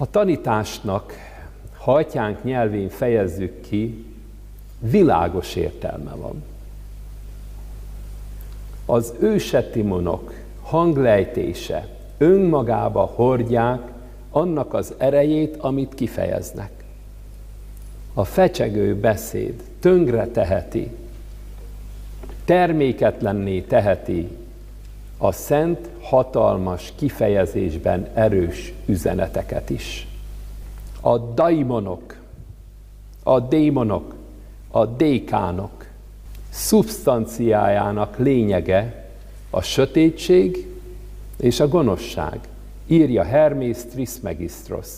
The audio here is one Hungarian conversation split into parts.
A tanításnak, ha atyánk nyelvén fejezzük ki, világos értelme van. Az ősetimonok hanglejtése önmagába hordják annak az erejét, amit kifejeznek. A fecsegő beszéd tönkre teheti, terméketlenné teheti a szent, hatalmas kifejezésben erős üzeneteket is. A daimonok, a démonok, a dékánok szubstanciájának lényege a sötétség és a gonoszság, írja Hermész Trismegistros,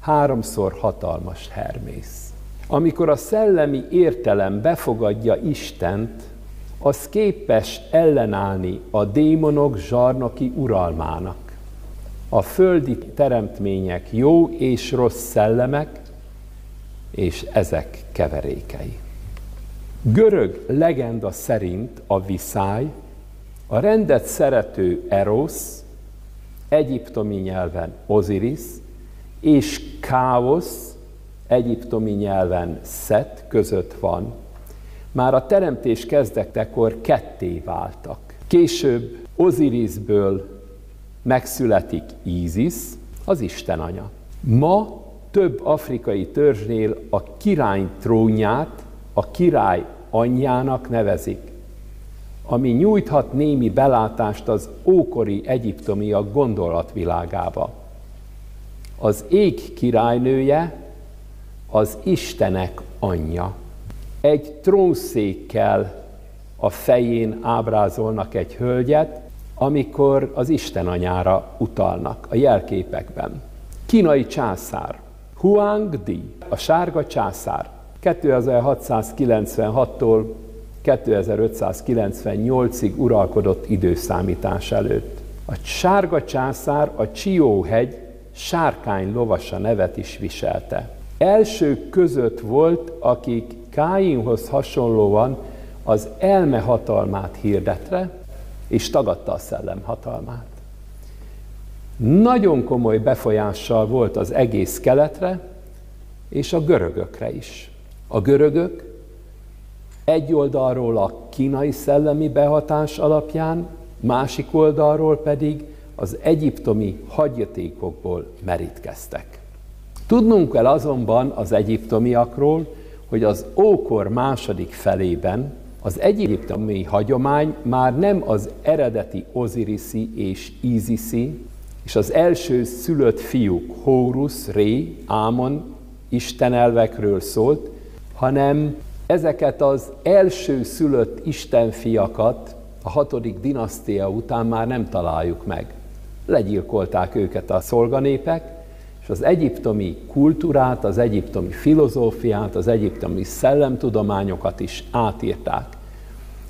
háromszor hatalmas Hermész. Amikor a szellemi értelem befogadja Istent, az képes ellenállni a démonok zsarnoki uralmának. A földi teremtmények jó és rossz szellemek, és ezek keverékei. Görög legenda szerint a viszály, a rendet szerető Eros, egyiptomi nyelven Osiris, és káosz, egyiptomi nyelven Szet között van, már a teremtés kezdetekor ketté váltak. Később Ozirisből megszületik Ízis, az Isten anya. Ma több afrikai törzsnél a király trónját a király anyjának nevezik, ami nyújthat némi belátást az ókori egyiptomiak gondolatvilágába. Az ég királynője az Istenek anyja. Egy trónszékkel a fején ábrázolnak egy hölgyet, amikor az Isten anyára utalnak a jelképekben. Kínai császár, Huang Di, a sárga császár, 2696-tól 2598-ig uralkodott időszámítás előtt. A sárga császár a Csió hegy sárkány lovasa nevet is viselte. Elsők között volt, akik Káinhoz hasonlóan az elme hatalmát hirdetre, és tagadta a szellem hatalmát. Nagyon komoly befolyással volt az egész keletre, és a görögökre is. A görögök egy oldalról a kínai szellemi behatás alapján, másik oldalról pedig az egyiptomi hagyatékokból merítkeztek. Tudnunk kell azonban az egyiptomiakról, hogy az ókor második felében az egyiptomi hagyomány már nem az eredeti Ozirisi és Íziszi, és az első szülött fiúk, Hórusz, Ré, Ámon, istenelvekről szólt, hanem ezeket az első szülött istenfiakat a hatodik dinasztia után már nem találjuk meg. Legyilkolták őket a szolganépek, és az egyiptomi kultúrát, az egyiptomi filozófiát, az egyiptomi szellemtudományokat is átírták.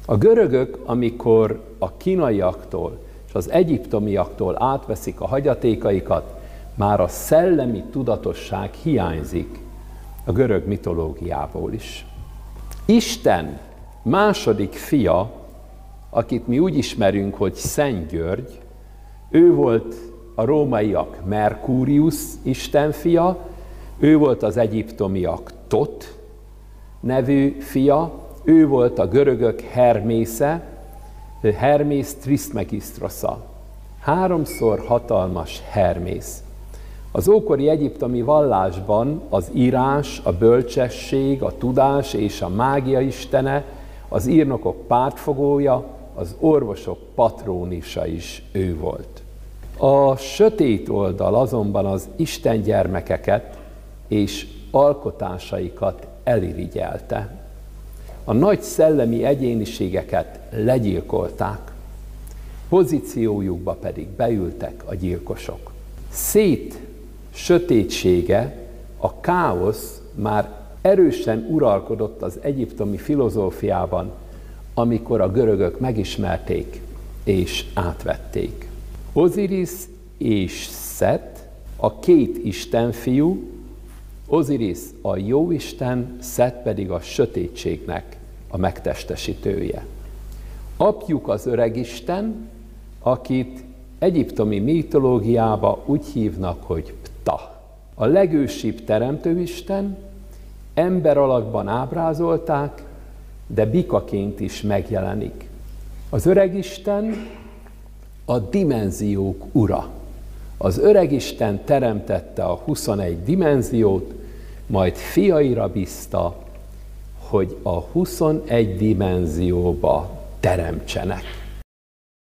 A görögök, amikor a kínaiaktól és az egyiptomiaktól átveszik a hagyatékaikat, már a szellemi tudatosság hiányzik a görög mitológiából is. Isten második fia, akit mi úgy ismerünk, hogy Szent György, ő volt a rómaiak Merkúrius Isten fia, ő volt az egyiptomiak Tot nevű fia, ő volt a görögök Hermésze, Hermész Trismegistrosa. Háromszor hatalmas Hermész. Az ókori egyiptomi vallásban az írás, a bölcsesség, a tudás és a mágia istene, az írnokok pártfogója, az orvosok patrónisa is ő volt. A sötét oldal azonban az Isten gyermekeket és alkotásaikat elirigyelte. A nagy szellemi egyéniségeket legyilkolták, pozíciójukba pedig beültek a gyilkosok. Szét sötétsége, a káosz már erősen uralkodott az egyiptomi filozófiában, amikor a görögök megismerték és átvették. Osiris és Szet, a két istenfiú, Osiris a jó Isten, Szet pedig a sötétségnek a megtestesítője. Apjuk az öreg Isten, akit egyiptomi mitológiába úgy hívnak, hogy Pta. a legősibb teremtőisten, ember alakban ábrázolták, de bikaként is megjelenik. Az öreg Isten a dimenziók ura. Az öreg Isten teremtette a 21 dimenziót, majd fiaira bízta, hogy a 21 dimenzióba teremtsenek.